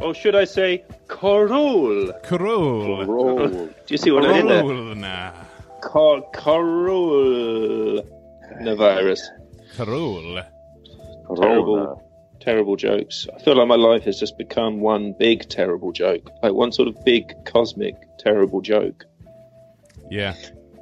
Or should I say, Carol? Carol. Roll. Do you see what I did there? Corona. Car- Carol. The virus. Carol. Terrible, terrible jokes. I feel like my life has just become one big terrible joke, like one sort of big cosmic terrible joke. Yeah,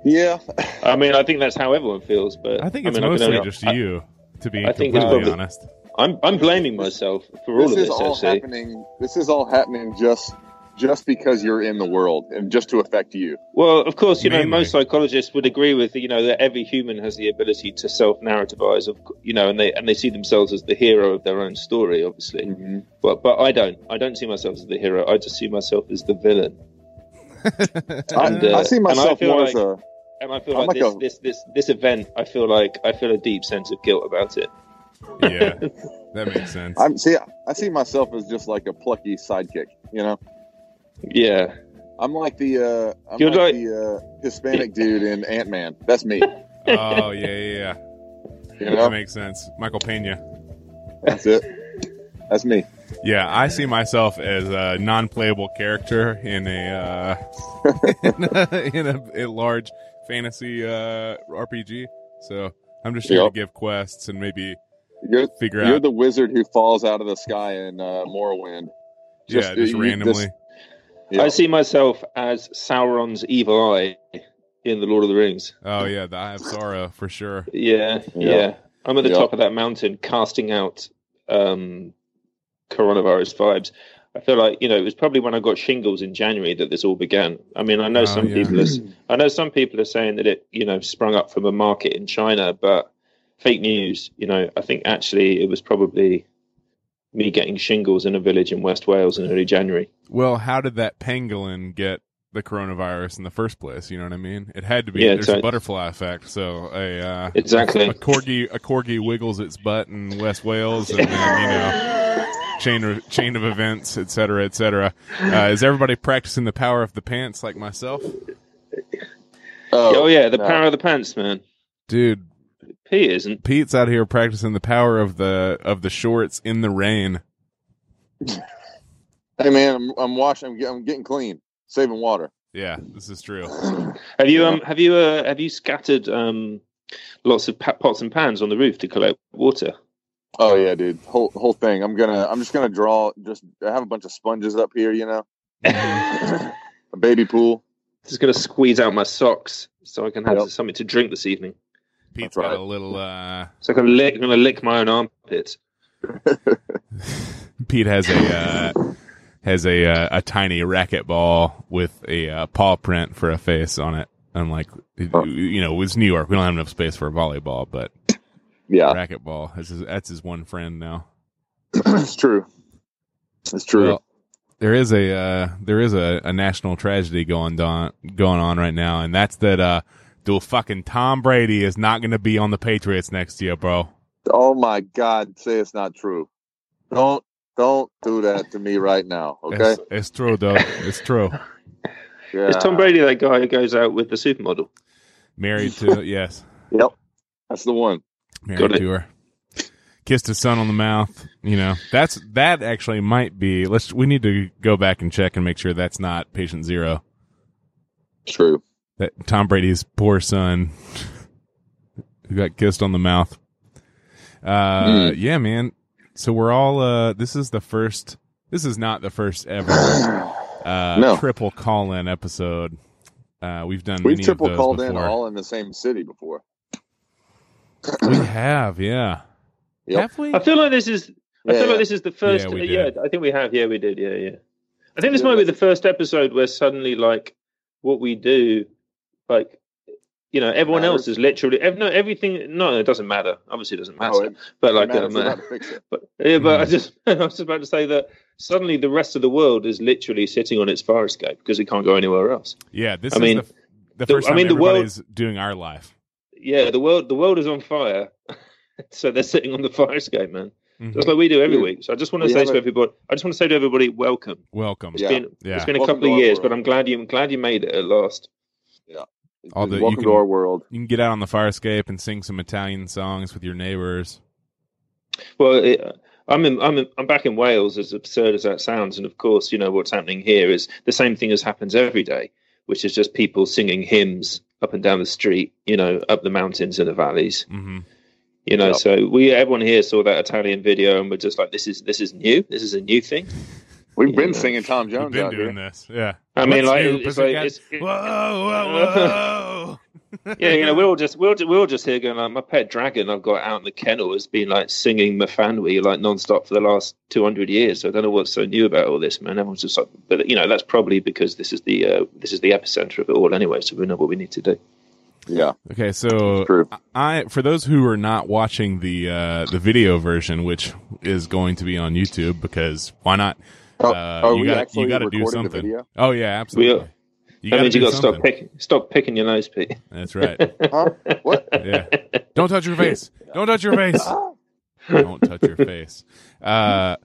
Yeah. I mean, I think that's how everyone feels, but I think it's mean, I can mostly only- just I- you, to be I think it's completely probably- honest. I'm I'm blaming myself for all This of is this. all Actually, happening. This is all happening just just because you're in the world and just to affect you. Well, of course, you know, Mainly. most psychologists would agree with you know that every human has the ability to self-narrativize, of you know, and they and they see themselves as the hero of their own story, obviously. Mm-hmm. But but I don't. I don't see myself as the hero. I just see myself as the villain. I, And, uh, I see and I myself feel more like- as a. And I feel I'm like, like this, a- this this this event. I feel like I feel a deep sense of guilt about it. Yeah, that makes sense. I'm see. I see myself as just like a plucky sidekick. You know, Yeah. I'm like the. uh I'm You're like, like- the uh, Hispanic dude in Ant Man. That's me. oh, yeah, yeah, yeah. You That makes sense. Michael Pena. that's it. That's me. Yeah, I see myself as a non-playable character in a uh, in, a, in a, a large fantasy uh, RPG. So I'm just here Yep. to give quests and maybe You're figure you're out. the wizard who falls out of the sky in uh, Morrowind. yeah, just you- randomly. yeah. I see myself as Sauron's evil eye in the Lord of the Rings. oh yeah, the Eye of Sauron for sure. Yeah, Yeah. yeah. I'm at the Yeah. top of that mountain, casting out um, coronavirus vibes. I feel like you know it was probably when I got shingles in January that this all began. I mean, I know Oh, some yeah. people, are, I know some people are saying that it you know sprung up from a market in China, but fake news. You know, I think actually it was probably me getting shingles in a village in West Wales in early January. Well, how did that pangolin get the coronavirus in the first place? You know what I mean? It had to be. Yeah, there's so- a butterfly effect. So a uh, Exactly. a corgi a corgi wiggles its butt in West Wales, and then you know chain of chain of events, et cetera, et cetera. Uh, is everybody practicing the power of the pants like myself, Oh, yeah, the no. power of the pants, man. dude? P isn't. Pete's out here practicing the power of the of the shorts in the rain. Hey man, I'm, I'm washing. I'm, I'm getting clean, saving water. Yeah, this is true. Have you um have you uh, have you scattered um lots of pots and pans on the roof to collect water? Oh yeah, dude. Whole whole thing. I'm gonna. I'm just gonna draw. Just I have a bunch of sponges up here. You know, a baby pool. Just gonna squeeze out my socks so I can have Yep. something to drink this evening. Pete's That's got a little. uh So I can lick, I'm gonna lick my own armpit. Pete has a uh, has a uh, a tiny racquetball with a uh, paw print for a face on it. Unlike Oh. you know, it's New York. We don't have enough space for a volleyball, but Yeah, racquetball that's his, that's his one friend now. it's true. It's true. Well, there is a uh, there is a, a national tragedy going on going on right now, and that's that uh, dude fucking Tom Brady is not going to be on the Patriots next year, bro. oh my God, say it's not true. Don't don't do that to me right now. Okay. It's, it's true, though. It's true. Yeah. Is Tom Brady that guy who goes out with the supermodel? Married to yes, Yep. That's the one. married Got it. to her. Kissed his son on the mouth. You know, that's that actually might be. Let's. We need to go back and check and make sure that's not patient zero. True. That Tom Brady's poor son who got kissed on the mouth. Uh, yeah, man. So we're all. Uh, this is the first. This is not the first ever uh, No. triple call in episode. Uh, we've done We've triple of those called in all in the same city before. We have, yeah. Yep. Have we? I feel like this is. I feel yeah. like this is the first. Yeah, Yeah. I think we have. Yeah, we did. Yeah, yeah. I think this Yeah, might be the first episode where suddenly, like, what we do, like, you know, everyone Matters. else is literally ev- no everything. No, it doesn't matter. Obviously, it doesn't matter. Oh, it- but like, um, uh, about to fix it. but yeah, but I Mm. just I was just about to say that suddenly the rest of the world is literally sitting on its fire escape because it can't go anywhere else. Yeah, this I is mean, the, the the- first I mean, the world- is doing our life. Yeah, the world the world is on fire, so they're sitting on the fire escape, man. Mhm. Just like we do every Yeah. week. So I just want to We say to a- everybody, I just want to say to everybody, welcome. Welcome. It's Yeah. been Yeah. it's been a Welcome couple of our years, but. I'm glad you I'm glad you made it at last. All the- you Welcome can- to our world. You can get out on the fire escape and sing some Italian songs with your neighbors. Well, it, I'm in, I'm in, I'm back in Wales, as absurd as that sounds, and of course, you know what's happening here is the same thing as happens every day, which is just people singing hymns up and down the street, you know, up the mountains and the valleys, hmm you know. Yep. So we everyone here saw that Italian video, and we're just like, this is this is new, this is a new thing. We've been Yeah. singing Tom Jones. We've Jones been out doing here. this. Yeah. I mean, What's like new, it's like it's, it- whoa, whoa, whoa. yeah, you know, we're all just we're all, we're all just here going like my pet dragon I've got out in the kennel has been like singing Myfanwy like non-stop for the last two hundred years. So I don't know what's so new about all this, man. Everyone's just like, but you know, that's probably because this is the uh, this is the epicenter of it all anyway. So we know what we need to do. Yeah, Okay, so. I for those who are not watching the uh, the video version, which is going to be on YouTube, because why not? Oh, Uh, you we gotta- actually you gotta do recording the something. video? Oh yeah, absolutely. We. You that gotta means you got to stop picking stop picking your nose, Pete. That's right. Huh? What? Yeah. Don't touch your face. Don't touch your face. Don't touch your face. Uh,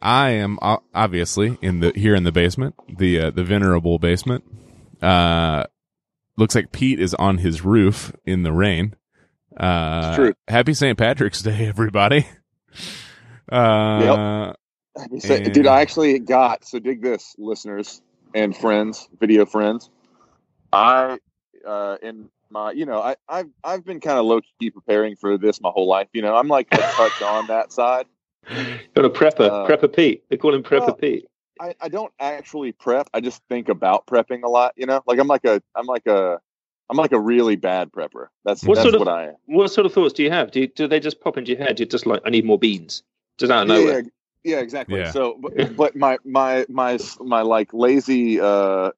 I am obviously in the here in the basement, the uh, the venerable basement. Uh, looks like Pete is on his roof in the rain. Uh, It's true. Happy St. Patrick's Day, everybody. Uh, So- And- Dude, I actually got so dig this, listeners and friends, video friends. I uh in my you know, I, I've I've been kind of low key preparing for this my whole life. You know, I'm like a touch on that side. Got a prepper, Uh, prepper Pete. They call him prepper well, Pete. I, I don't actually prep. I just think about prepping a lot, you know? Like I'm like a I'm like a I'm like a really bad prepper. That's What that's sort of- what I am. What sort of thoughts do you have? Do you, do they just pop into your head? Do you just like I need more beans? Just out of yeah, nowhere. Yeah, yeah, exactly. Yeah. So, but, but my my my my like lazy, uh,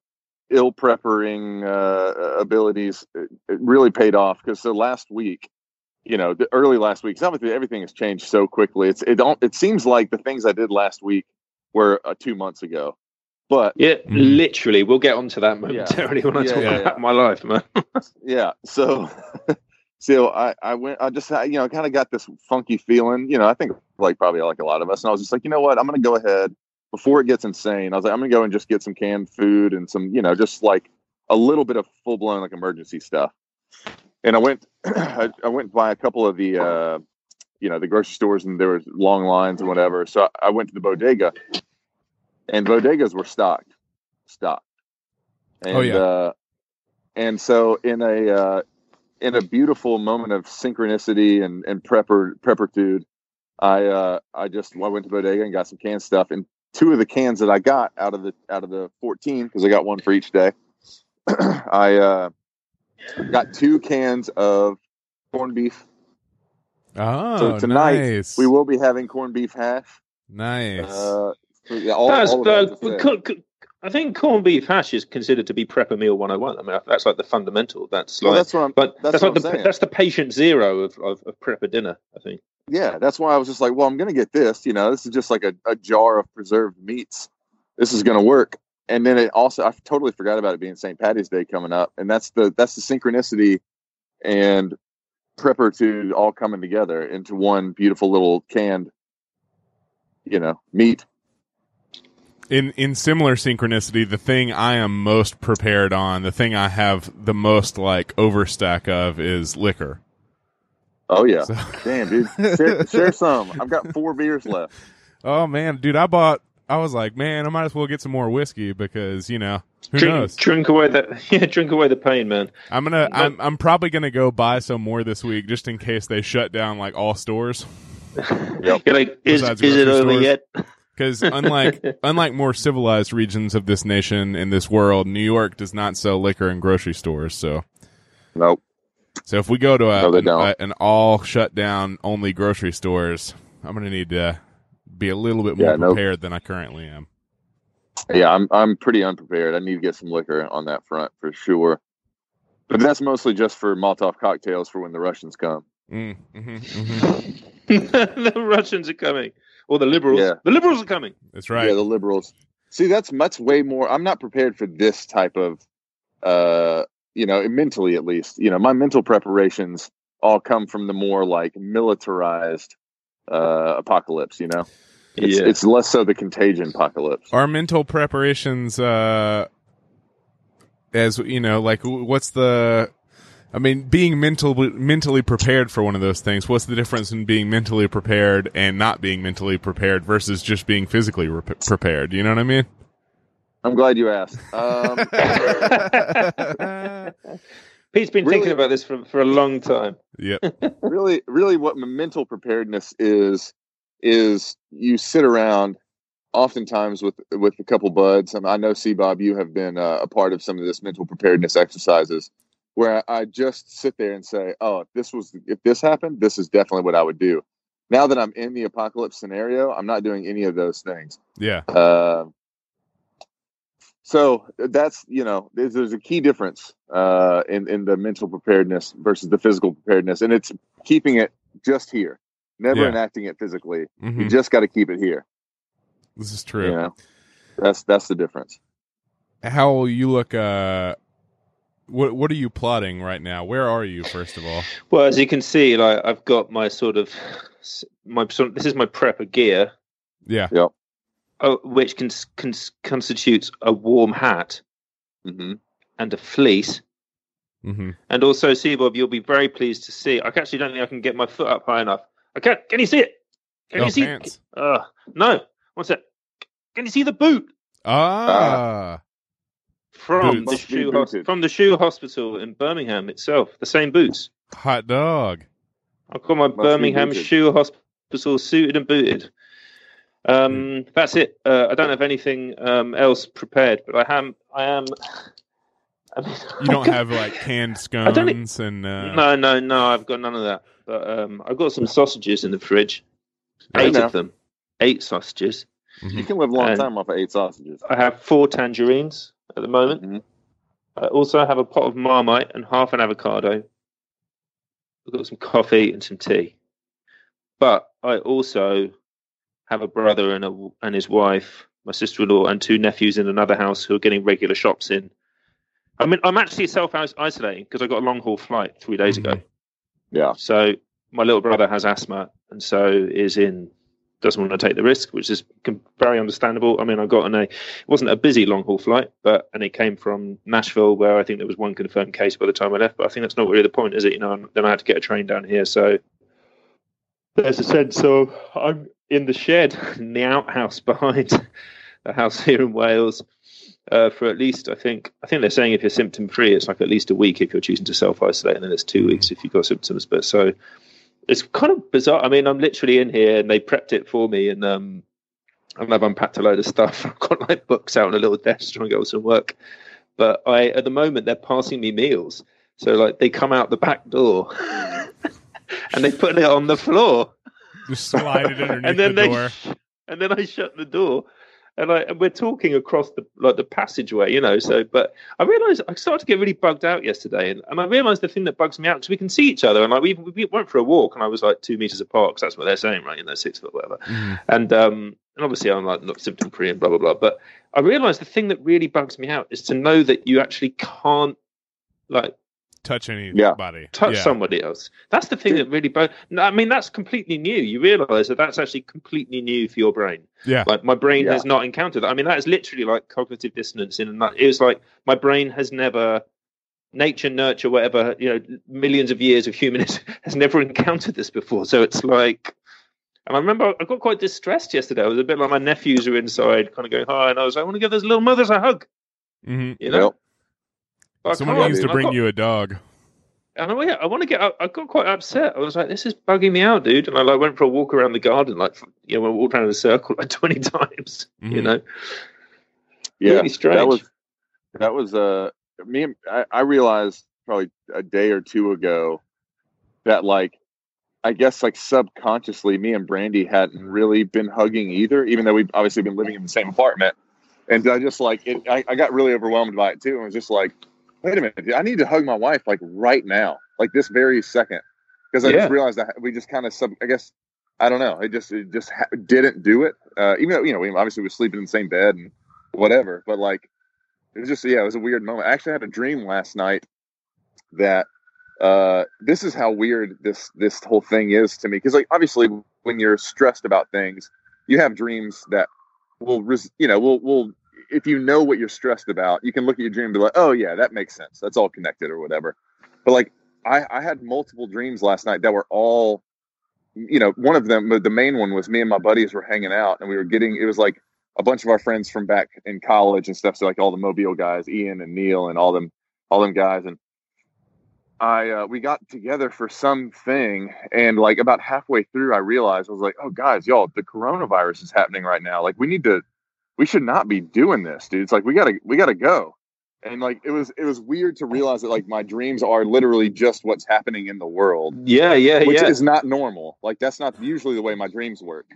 ill preppering uh, abilities it, it really paid off because so last week, you know, the early last week, obviously everything has changed so quickly. It's it don't it seems like the things I did last week were uh, two months ago, but Yeah, Mhm. literally. We'll get onto that momentarily when I Yeah, talk yeah, about yeah. my life, man. yeah so so i i went i just you know kind of got this funky feeling you know i think like probably like a lot of us and i was just like you know what? I'm gonna go ahead before it gets insane i was like i'm gonna go and just get some canned food and some you know just like a little bit of full-blown like emergency stuff. And i went I, I went by a couple of the uh you know the grocery stores and there was long lines and whatever so i, I went to the bodega and bodegas were stocked stocked. And Oh, yeah. uh and so in a uh in a beautiful moment of synchronicity and and prepper preppertude i uh i just i went to bodega and got some canned stuff and two of the cans that i got out of the out of the 14 because i got one for each day i uh got two cans of corned beef oh, so tonight nice. we will be having corned beef hash Nice. uh so, yeah, all, all of uh, that to say. co- co- I think corned beef hash is considered to be prepper meal 101. I mean, that's like the fundamental. That's like, well, that's what i'm but that's that's, what like the saying. that's the patient zero of, of, of prepper dinner. I think. yeah, that's why I was just like, well, I'm going to get this. You know, this is just like a, a jar of preserved meats. This is going to work. And then it also, I totally forgot about it being St. Patty's Day coming up, and that's the that's the synchronicity and prepper to all coming together into one beautiful little canned, you know, meat. In in similar synchronicity, the thing I am most prepared on, the thing I have the most like overstack of is liquor. Oh yeah, So- damn dude, share, share some. I've got four beers left. oh man, dude, I bought. I was like, man, I might as well get some more whiskey because you know who drink, knows. drink away the yeah, drink away the pain, man. I'm gonna. But- I'm. I'm probably gonna go buy some more this week just in case they shut down like all stores. Yep. You're like, is, is it grocery over stores. yet? Because unlike unlike more civilized regions of this nation in this world, New York does not sell liquor in grocery stores. So Nope. so if we go to a, No, an, a- an all shut down only grocery stores, I'm gonna need to be a little bit more Yeah, nope. prepared than I currently am. Yeah, I'm I'm pretty unprepared. I need to get some liquor on that front for sure. But that's mostly just for Molotov cocktails for when the Russians come. Mm, hmm hmm the Russians are coming, or the liberals. Yeah. The liberals are coming. That's right. Yeah, the liberals. See, that's much way more. I'm not prepared for this type of, uh, you know, mentally at least. You know, my mental preparations all come from the more like militarized uh, apocalypse. You know, it's, yeah. it's less so the contagion apocalypse. Our mental preparations, uh, as you know, like what's the? I mean, being mental mentally prepared for one of those things. What's the difference in being mentally prepared and not being mentally prepared versus just being physically rep- prepared? You know what I mean? I'm glad you asked. Um, Pete's been Really- thinking about this for for a long time. Yep. really, really, what mental preparedness is is you sit around oftentimes with with a couple buds. I, mean, I know, C. Bob, you have been uh, a part of some of this mental preparedness exercises where I just sit there and say, "Oh, if this was if this happened, this is definitely what I would do." Now that I'm in the apocalypse scenario, I'm not doing any of those things. Yeah. Uh, so that's you know there's, there's a key difference uh, in in the mental preparedness versus the physical preparedness, and it's keeping it just here, never Yeah. enacting it physically. Mhm. You just got to keep it here. This is true. You know, that's that's the difference. How will you look? Uh, what What are you plotting right now? Where are you? First of all. Well, as you can see, like I've got my sort of my sort of, this is my prepper gear, Yeah. uh, which cons, cons, constitutes a warm hat hmm and a fleece. hmm And also, see, Bob, you'll be very pleased to see. I actually don't think I can get my foot up high enough. I can't. Can you see it? Can Oh, you see? pants. Uh, no. What's that? Can you see the boot Ah. From Boots. the shoe hos- booted. from the shoe hospital in Birmingham itself? The same boots. Hot dog. I've got my be Birmingham shoe hospital suited and booted. Um, that's it. Uh, I don't have anything um, else prepared, but I am. I am. I mean, You don't have like canned I don't scones and uh, No, no, no. I've got none of that. But um, I've got some sausages in the fridge. Fair Eight enough. of them. Eight sausages. You can live a long And- time off of eight sausages. I have four tangerines at the moment. Mhm. I also have a pot of marmite and half an avocado. I've got some coffee and some tea. But I also have a brother and a, and his wife, my sister-in-law, and two nephews in another house who are getting regular shops in. I mean, I'm actually self-isolating because I got a long-haul flight three days ago. Yeah, So my little brother has asthma, and so is in doesn't want to take the risk, which is very understandable. I mean, I got on a it wasn't a busy long haul flight, but and it came from Nashville, where I think there was one confirmed case by the time I left. But I think that's not really the point, is it? You know, then I had to get a train down here, so there's a sense of I'm in the shed in the outhouse behind the house here in Wales. Uh, for at least, I think, I think they're saying if you're symptom free, it's like at least a week if you're choosing to self isolate, and then it's two weeks if you've got symptoms. But so it's kind of bizarre. I mean, I'm literally in here and they prepped it for me, and um, and I've unpacked a load of stuff. I've got like books out on a little desk trying to get some work. But I, at the moment, they're passing me meals. So like they come out the back door and they put it on the floor, just slide it underneath and then the they door. and then I shut the door. And, I, and we're talking across the like the passageway, you know. So, but I realised I started to get really bugged out yesterday, and, and I realised the thing that bugs me out because we can see each other, and like we, we went for a walk, and I was like two meters apart because that's what they're saying, right? You know, six foot, whatever. Mhm. And um, and obviously I'm like not symptom free and blah blah blah. But I realised the thing that really bugs me out is to know that you actually can't like Touch anybody. Yeah. touch Yeah. somebody else. That's the thing that really bugs. No, I mean, that's completely new. You realise that that's actually completely new for your brain. Yeah. Like my brain Yeah. has not encountered that. I mean, that is literally like cognitive dissonance in a nut. It was like my brain has never, nature, nurture, whatever, you know, millions of years of humanism has never encountered this before. So it's like, and I remember I got quite distressed yesterday. I was a bit like my nephews were inside, kind of going hi, and I was like, I want to give those little mothers a hug, hmm you know. Yep. But Someone can't. needs to bring got- you a dog. and I, yeah, I want to get. I, I got quite upset. I was like, "This is bugging me out, dude." And I like went for a walk around the garden, like you know, I walked around in a circle like twenty times. You Mhm. know, yeah. Really strange. That was that was uh me. and- I, I realized probably a day or two ago that like I guess like subconsciously, me and Brandy hadn't really been hugging either, even though we've obviously been living in the same apartment. And I just like it, I, I got really overwhelmed by it too. And was just like, wait a minute, I need to hug my wife like right now, like this very second, because I Yeah. just realized that we just kind of sub. I guess I don't know. It just it just ha- didn't do it. Uh, even though you know we obviously was sleeping in the same bed and whatever, but like it was just yeah, it was a weird moment. I actually had a dream last night that uh, this is how weird this this whole thing is to me because like obviously when you're stressed about things, you have dreams that will res- you know will will if you know what you're stressed about, you can look at your dream and be like, oh yeah, that makes sense. That's all connected or whatever. But like I, I had multiple dreams last night that were all you know, one of them, the main one was me and my buddies were hanging out and we were getting, it was like a bunch of our friends from back in college and stuff. So like all the Mobile guys, Ian and Neil and all them, all them guys. And I, uh, we got together for something. And like about halfway through, I realized I was like, oh guys, y'all, the coronavirus is happening right now. Like we need to, we should not be doing this, dude. It's like, we gotta, we gotta go. And like, it was, it was weird to realize that like my dreams are literally just what's happening in the world Yeah, yeah, which yeah. is not normal. Like that's not usually the way my dreams work.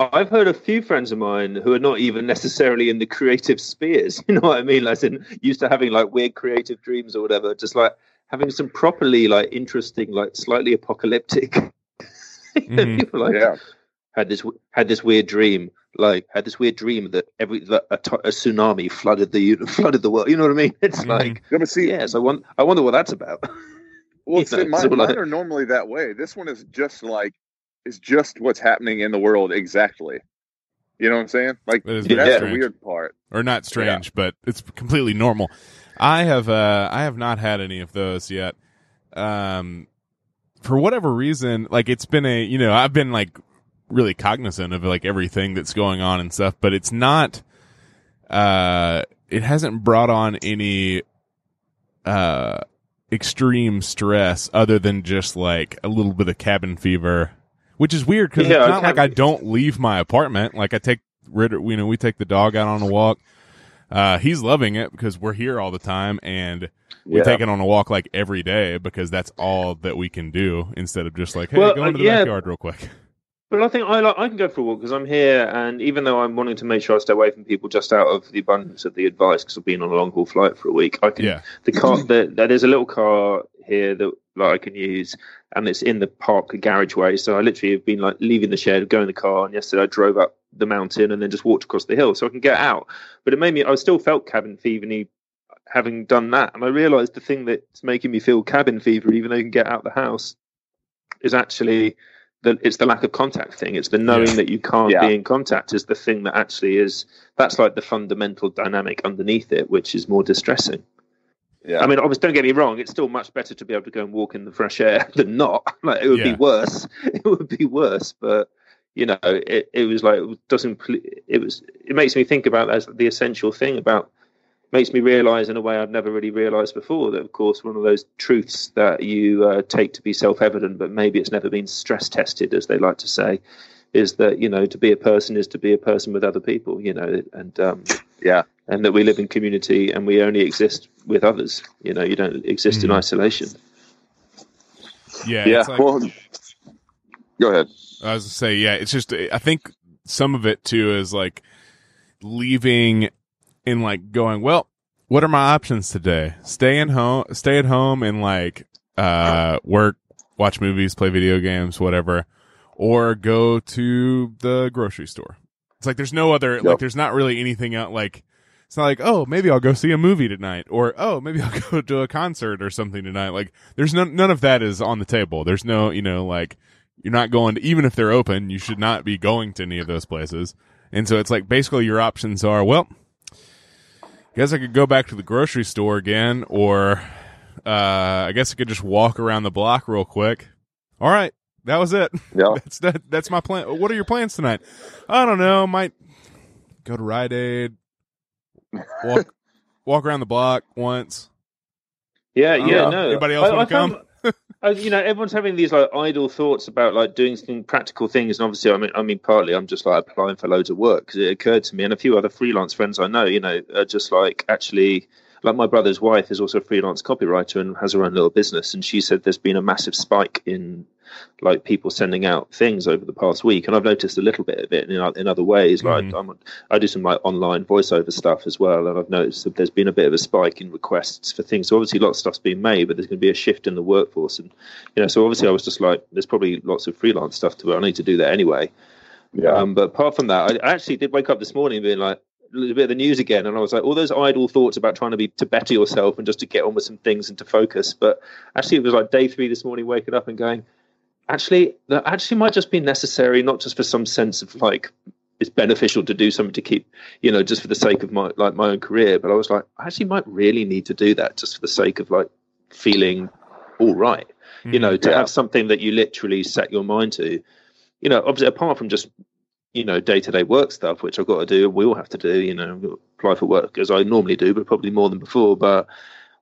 I've heard a few friends of mine who are not even necessarily in the creative spheres. You know what I mean? Like, in, used to having like weird creative dreams or whatever. Just like having some properly like interesting, like slightly apocalyptic. Mhm. People like Yeah, had this had this weird dream. Like had this weird dream that every that a, t- a tsunami flooded the flooded the world. You know what I mean? It's Mhm. like yeah but see, yes, I want I wonder what that's about. well, you see, know, mine, so like- mine are normally that way. This one is just like is just what's happening in the world exactly. You know what I'm saying? Like That is very that's the weird part. or not strange, but it's completely normal. I have uh I have not had any of those yet. Um for whatever reason, like it's been a you know, I've been like really cognizant of like everything that's going on and stuff, but it's not uh it hasn't brought on any uh extreme stress other than just like a little bit of cabin fever, which is weird because Yeah, it's not like I don't leave my apartment. Like I take Ritter, you know, we take the dog out on a walk. Uh, he's loving it because we're here all the time and we Yeah. take it on a walk like every day because that's all that we can do instead of just like, hey, Well, go uh, into the yeah. backyard real quick. But I think I like I can go for a walk because I'm here, and even though I'm wanting to make sure I stay away from people just out of the abundance of the advice, because I've been on a long haul flight for a week, I can. Yeah. The car, the, there's a little car here that like I can use, and it's in the park garageway. So I literally have been like leaving the shed, go in the car, and yesterday I drove up the mountain and then just walked across the hill, so I can get out. But it made me, I still felt cabin fever having done that, and I realised the thing that's making me feel cabin fever, even though you can get out the house, is actually the it's the lack of contact thing. It's the knowing Yeah. that you can't Yeah. be in contact is the thing that actually is that's like the fundamental dynamic underneath it, which is more distressing. Yeah. I mean, obviously, don't get me wrong. It's still much better to be able to go and walk in the fresh air than not. Like it would Yeah. be worse. It would be worse. But you know, it, it was like it doesn't. It was. It makes me think about as the essential thing about. Makes me realise in a way I'd never really realised before that, of course, one of those truths that you uh, take to be self-evident, but maybe it's never been stress tested, as they like to say, is that you know to be a person is to be a person with other people. You know, and um, yeah. and that we live in community and we only exist with others. You know, you don't exist in Mhm. isolation. Yeah. Yeah. Like, well, go ahead. I was gonna say, yeah, it's just I think some of it too is like leaving and like going, well, what are my options today? Stay in home, stay at home and like uh work, watch movies, play video games, whatever, or go to the grocery store. It's like there's no other like there's not really anything out like it's not like, oh, maybe I'll go see a movie tonight or oh, maybe I'll go to a concert or something tonight. Like there's none none of that is on the table. There's no, you know, like you're not going to, even if they're open, you should not be going to any of those places. And so it's like basically your options are, well, guess I could go back to the grocery store again, or uh, I guess I could just walk around the block real quick. All right, that was it. Yeah. That's that, that's my plan. What are your plans tonight? I don't know. Might go to Rite Aid, walk walk around the block once. Yeah, yeah, yeah. no. Anybody else wanna found- I, Oh, you know, everyone's having these like idle thoughts about like doing some practical things, and obviously, I mean, I mean, partly I'm just like applying for loads of work because it occurred to me, and a few other freelance friends I know, you know, are just like actually. Like my brother's wife is also a freelance copywriter and has her own little business, and she said there's been a massive spike in like people sending out things over the past week, and I've noticed a little bit of it in, in other ways. Like mm-hmm. i do some like online voiceover stuff as well, and I've noticed that there's been a bit of a spike in requests for things. So obviously, lots of stuff's been made, but there's going to be a shift in the workforce, and you know, so obviously, I was just like, there's probably lots of freelance stuff to. It. I need to do that anyway. Yeah. Um, but apart from that, I actually did wake up this morning being like, a bit of the news again, and I was like, all those idle thoughts about trying to be to better yourself and just to get on with some things and to focus. But actually, it was like day three this morning, waking up and going, actually, that actually might just be necessary, not just for some sense of like it's beneficial to do something to keep, you know, just for the sake of my like my own career. But I was like, I actually might really need to do that just for the sake of like feeling all right, mm, you know, to yeah. have something that you literally set your mind to. You know, obviously, apart from just you know day to day work stuff, which I've got to do, we all have to do. You know, apply for work as I normally do, but probably more than before. But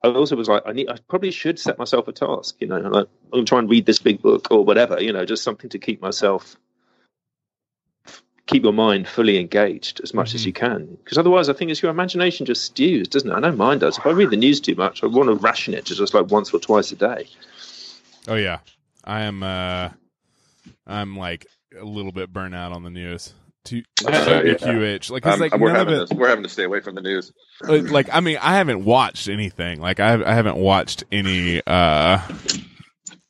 I also was like, I need, I probably should set myself a task, you know, like I'm going to try and read this big book or whatever, you know, just something to keep myself, keep your mind fully engaged as much mm-hmm. as you can. Because otherwise, I think it's your imagination just stews, doesn't it? I know mine does. If I read the news too much, I want to ration it to just like once or twice a day. Oh yeah, I am. uh I'm like a little bit burnt out on the news to uh, yeah. QH. Like, um, like we're having it, to, we're having to stay away from the news. Uh, like, I mean, I haven't watched anything. Like, I I haven't watched any uh,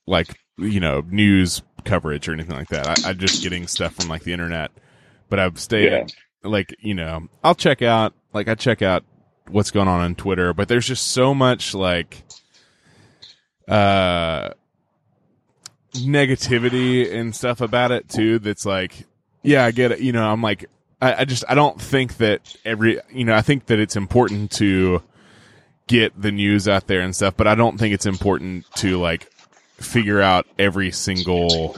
like you know news coverage or anything like that. I, am just getting stuff from like the internet. But I've stayed yeah. like you know I'll check out like I check out what's going on on Twitter. But there's just so much like uh negativity and stuff about it too that's like yeah, I get it. You know, I'm like, I, I just, I don't think that every, you know, I think that it's important to get the news out there and stuff, but I don't think it's important to like figure out every single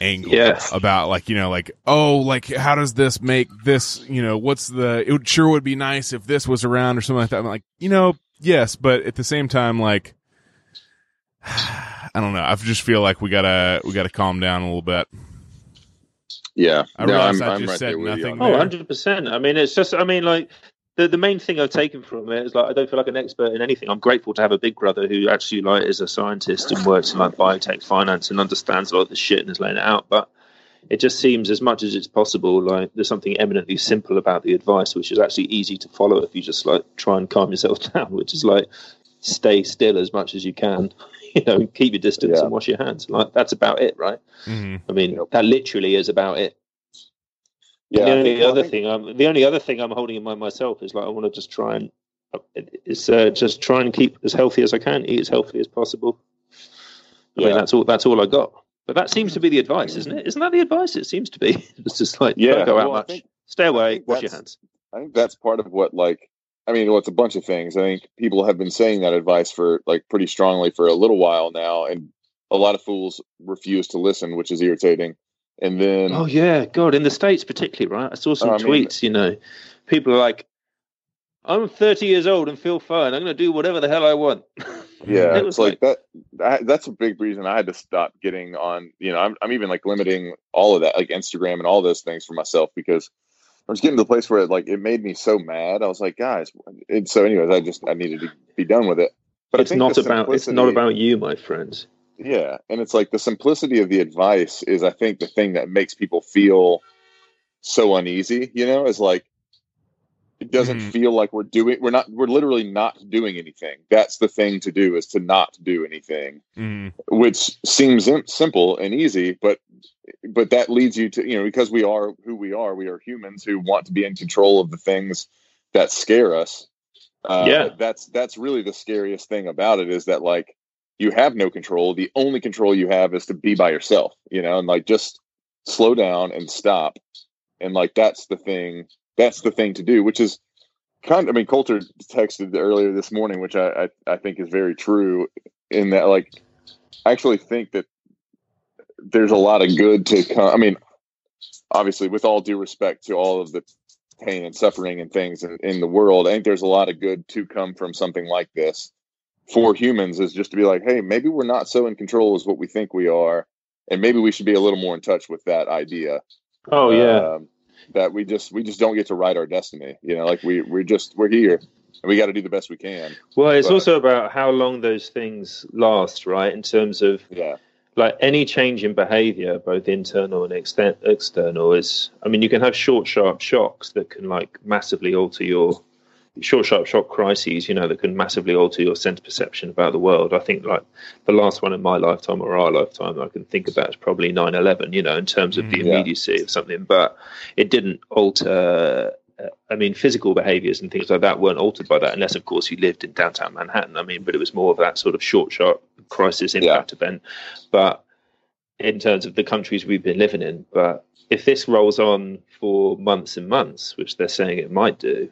angle yeah. about like you know like oh like how does this make this you know what's the it would, sure would be nice if this was around or something like that I'm like you know yes but at the same time like I don't know I just feel like we gotta we gotta calm down a little bit yeah, I no, I'm, I just I'm said nothing. Oh, 100 percent. I mean, it's just. I mean, like the the main thing I've taken from it is like I don't feel like an expert in anything. I'm grateful to have a big brother who actually like is a scientist and works in like biotech finance and understands a lot of the shit and is laying it out. But it just seems as much as it's possible like there's something eminently simple about the advice, which is actually easy to follow if you just like try and calm yourself down, which is like stay still as much as you can. You know, keep your distance yeah. and wash your hands. Like that's about it, right? Mm-hmm. I mean, that literally is about it. Yeah. The only other think... thing, I'm, the only other thing I'm holding in mind myself is like I want to just try and is uh, just try and keep as healthy as I can, eat as healthy as possible. I yeah. mean, that's all. That's all I got. But that seems to be the advice, isn't it? Isn't that the advice? It seems to be. It's just like yeah, go out well, much, think, stay away, wash your hands. I think that's part of what like I mean, well, it's a bunch of things. I think people have been saying that advice for like pretty strongly for a little while now, and a lot of fools refuse to listen, which is irritating. And then, oh yeah, God, in the states particularly, right? I saw some I tweets. Mean, you know, people are like, "I'm 30 years old and feel fine. I'm going to do whatever the hell I want." Yeah, it it's like, like that. That's a big reason I had to stop getting on. You know, I'm I'm even like limiting all of that, like Instagram and all those things for myself because I was getting to the place where it, like it made me so mad. I was like, guys. And so, anyways, I just I needed to be done with it. But it's not about it's not about you, my friends. Yeah, and it's like the simplicity of the advice is, I think, the thing that makes people feel so uneasy. You know, is like it doesn't mm. feel like we're doing we're not we're literally not doing anything that's the thing to do is to not do anything mm. which seems simple and easy but but that leads you to you know because we are who we are we are humans who want to be in control of the things that scare us. Uh, yeah. that's that's really the scariest thing about it is that like you have no control. The only control you have is to be by yourself you know and like just slow down and stop. And like that's the thing that's the thing to do, which is kind of, I mean, Colter texted earlier this morning, which I, I, I think is very true in that, like, I actually think that there's a lot of good to come. I mean, obviously, with all due respect to all of the pain and suffering and things in, in the world, I think there's a lot of good to come from something like this for humans is just to be like, hey, maybe we're not so in control as what we think we are. And maybe we should be a little more in touch with that idea. Oh, yeah. Um, that we just we just don't get to write our destiny. You know, like we we're just we're here. and we got to do the best we can. Well, it's But- also about how long those things last, right? In terms of Yeah, like any change in behavior, both internal and external, is. I mean, you can have short, sharp shocks that can like massively alter your short, sharp shock crises. You know, that can massively alter your sense perception about the world. I think like the last one in my lifetime or our lifetime I can think about is probably 9-11, You know, in terms of the Mm, yeah. immediacy of something, but it didn't alter. Uh, I mean, physical behaviors and things like that weren't altered by that, unless, of course, you lived in downtown Manhattan. I mean, but it was more of that sort of short, sharp crisis impact event. But in terms of the countries we've been living in, but if this rolls on for months and months, which they're saying it might do,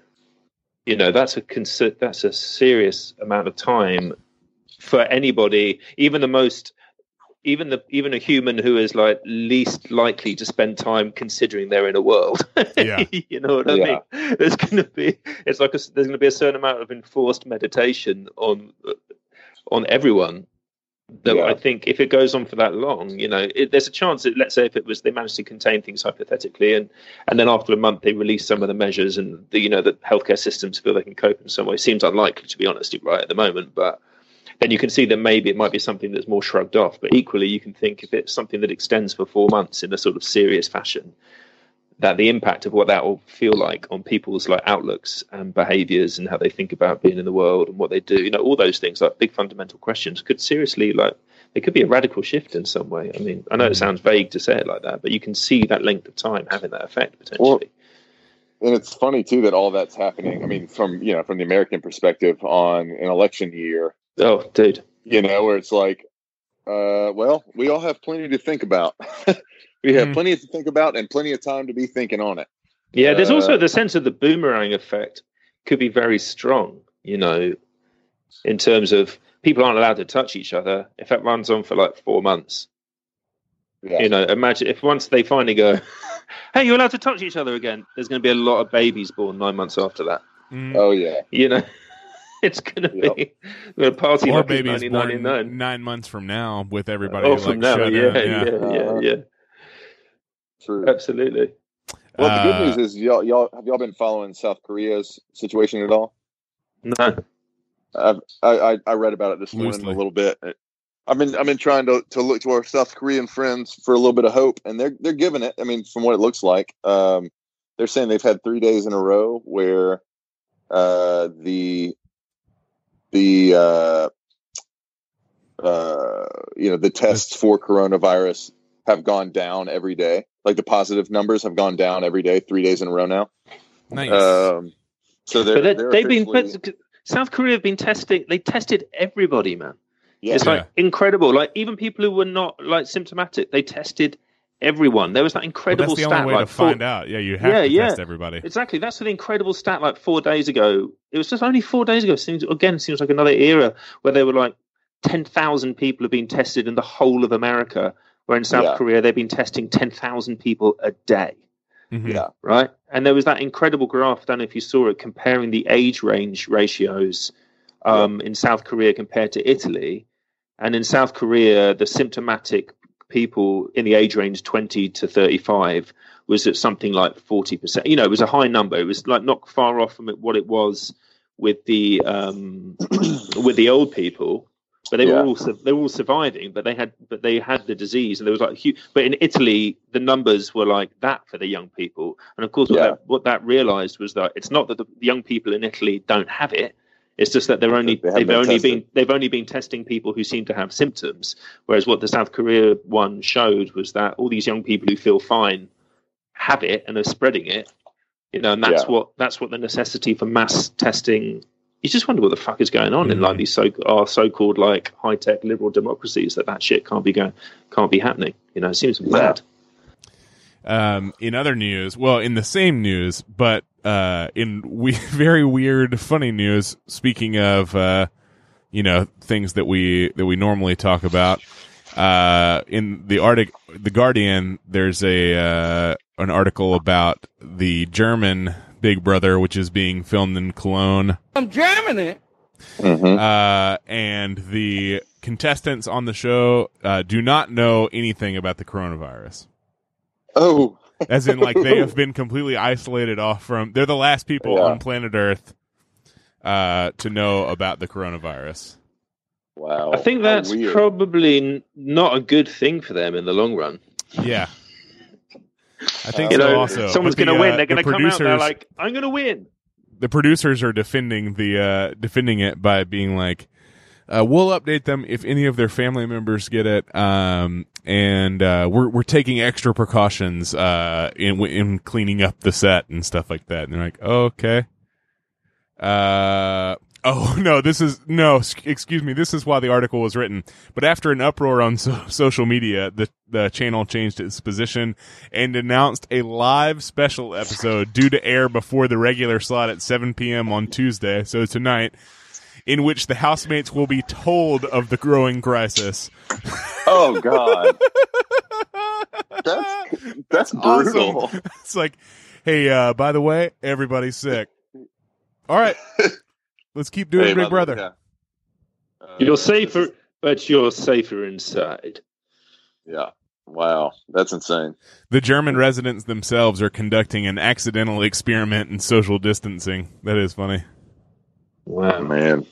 you know, that's a consi- that's a serious amount of time for anybody, even the most even the even a human who is like least likely to spend time considering they're in a world. Yeah. you know what I Yeah. mean? There's going to be it's like a, there's going to be a certain amount of enforced meditation on uh, on everyone. That Yeah. I think if it goes on for that long, you know, it, there's a chance that let's say if it was they managed to contain things hypothetically, and and then after a month they release some of the measures, and the you know the healthcare systems feel they can cope in some way. Seems unlikely to be honest, right at the moment, but then you can see that maybe it might be something that's more shrugged off. But equally, you can think if it's something that extends for four months in a sort of serious fashion, that the impact of what that will feel like on people's like outlooks and behaviors and how they think about being in the world and what they do, you know, all those things like big fundamental questions could seriously like it could be a radical shift in some way. I mean, I know it mm-hmm. sounds vague to say it like that, but you can see that length of time having that effect potentially. Well, and it's funny too that all that's happening. I mean, from you know, from the American perspective on an election year, oh, dude. you know, where it's like, uh, well, we all have plenty to think about. we have Mm. plenty to think about and plenty of time to be thinking on it. Yeah, there's Uh, also the sense of the boomerang effect could be very strong, you know, in terms of people aren't allowed to touch each other. If that runs on for like four months, Yeah, you know, imagine if once they finally go, hey, you're allowed to touch each other again, there's going to be a lot of babies born nine months after that. Mm. oh yeah, You know, it's going to Yep. be a party or like it's born nine months from now with everybody Oh, like from now, shut yeah, yeah, yeah, Uh-huh. yeah, true. absolutely. Well, the Uh, good news is y'all, y'all have y'all been following South Korea's situation at all? No, I've, I, I I read about it this morning Loosely. a little bit. I've been I've been trying to, to look to our South Korean friends for a little bit of hope, and they're they're giving it. I mean, from what it looks like, um, they're saying they've had three days in a row where uh, the the uh, uh, you know the tests for coronavirus have gone down every day. Like the positive numbers have gone down every day, three days in a row now. nice. Um, so they're, but they, they're they've been officially- South Korea have been testing. They tested everybody, man. yeah, It's Yeah. like incredible. Like even people who were not like symptomatic, they tested everyone. There was that Well, incredible that's the stat. only way like to four- find out. Yeah, you have Yeah, to yeah. test everybody. Exactly. That's the incredible stat. Like four days ago, it was just only four days ago. Seems again seems like another era where they were like ten thousand people have been tested in the whole of America. Where in South Yeah. Korea they've been testing ten thousand people a day. Mhm. yeah. right? And there was that incredible graph. I don't know if you saw it, comparing the age range ratios um, in South Korea compared to Italy. And in South Korea, the symptomatic people in the age range 20 to 35 was at something like 40%. You know, it was a high number. It was like not far off from what it was with the um, with the old people. But they Yeah. were all they were all surviving, but they had but they had the disease, and there was like huge. But in Italy, the numbers were like that for the young people, and of course, what, Yeah. that, what that realised was that it's not that the young people in Italy don't have it; it's just that they're only They haven't they've been only tested. been they've only been testing people who seem to have symptoms. Whereas what the South Korea one showed was that all these young people who feel fine have it and are spreading it. You know, and that's Yeah. what that's what the necessity for mass testing. You just wonder what the fuck is going on in Mhm. like these so our so-called like high-tech liberal democracies that that shit can't be going can't be happening. You know, it seems mad. Um, in other news, well, in the same news, but uh, in we- very weird, funny news. Speaking of, uh, you know, things that we that we normally talk about, uh, in the Arctic, the Guardian, there's a uh, an article about the German Big Brother, which is being filmed in Cologne, I'm jamming uh, and the contestants on the show uh, do not know anything about the coronavirus. Oh, as in like they have been completely isolated off from they're the last people Yeah. on planet earth uh, to know about the coronavirus. Wow. I think that's probably not a good thing for them in the long run. Yeah. I think You so know, also. someone's going to win. uh, They're going the to come out there producers- like, "I'm going to win." the producers are defending the uh defending it by being like uh, we'll update them if any of their family members get it um and uh we're we're taking extra precautions uh in in cleaning up the set and stuff like that. And they're like oh, okay. Uh oh no this is no excuse me this is why the article was written. But after an uproar on so- social media the the channel changed its position and announced a live special episode due to air before the regular slot at 7 p.m. on Tuesday, so tonight, in which the housemates will be told of the growing crisis. Oh God. That's that's brutal. Awesome. It's like, hey, uh, by the way, everybody's sick. All right, let's keep doing Hey, Big the- Brother. yeah. Uh, You're safer, is- but you're safer inside. Yeah. Wow. That's insane. The German residents themselves are conducting an accidental experiment in social distancing. That is funny. Wow. man.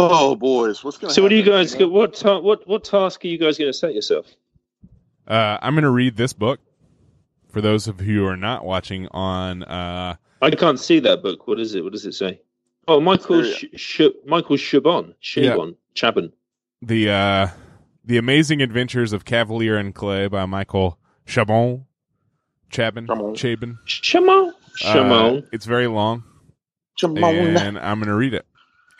Oh boys, what's going to So, what are you guys? Go, what ta- what what task are you guys going to set yourself? Uh, I'm going to read this book for those of you who are not watching on. Uh, I can't see that book. What is it? What does it say? Oh, Michael Very- Sh- Sh- Michael Chabon. Chabon. Chabon. the uh the amazing adventures of Kavalier and Clay by michael chabon chabon Chabon. chabon Chamon. Chamon. Uh, it's very long Jamona. and i'm gonna read it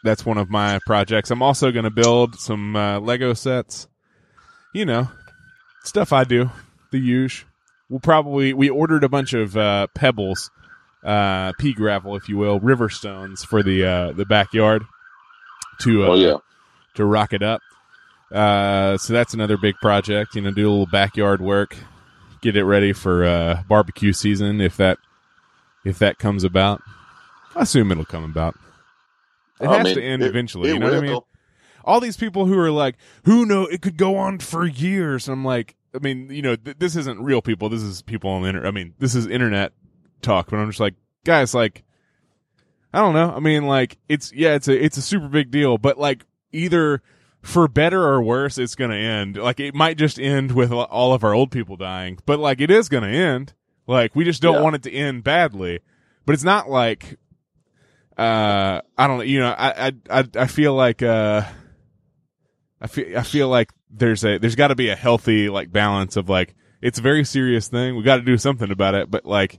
that's one of my projects i'm also gonna build some uh, lego sets you know stuff i do the usual we'll probably we ordered a bunch of uh pebbles uh pea gravel if you will river stones for the uh the backyard to uh, Oh yeah. to rock it up. Uh, so that's another big project. You know, do a little backyard work, get it ready for uh, barbecue season if that if that comes about. I assume it'll come about. It I has mean, to end it- eventually. it you know what I mean? All these people who are like, who know it could go on for years. And I'm like, I mean, you know, th- this isn't real people. This is people on the internet. I mean, this is internet talk. But I'm just like, guys, like, I don't know. I mean, like, it's yeah, it's a it's a super big deal. But like, either for better or worse, it's gonna end. Like, it might just end with all of our old people dying. But like, it is gonna end. Like, we just don't Yeah. want it to end badly. But it's not like, uh, I don't know. You know, I I I, feel like uh. I feel I feel like there's a there's got to be a healthy like balance of like it's a very serious thing. We got to do something about it, but like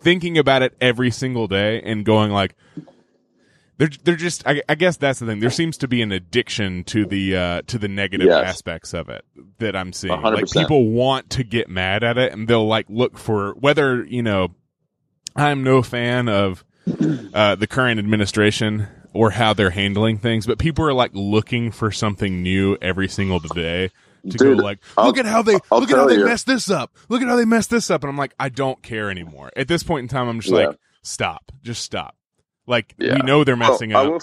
thinking about it every single day and going like they're they're just I, I guess that's the thing. There seems to be an addiction to the uh to the negative Yes. aspects of it that I'm seeing. A hundred Like people want to get mad at it and they'll like look for whether, you know, I'm no fan of uh, the current administration or how they're handling things, but people are like looking for something new every single day to Dude, go like, I'll- look at how they I'll look at how they you. messed this up. Look at how they messed this up, and I'm like, I don't care anymore. At this point in time, I'm just Yeah. like, stop, just stop. Like Yeah. we know they're messing Well, up. I will,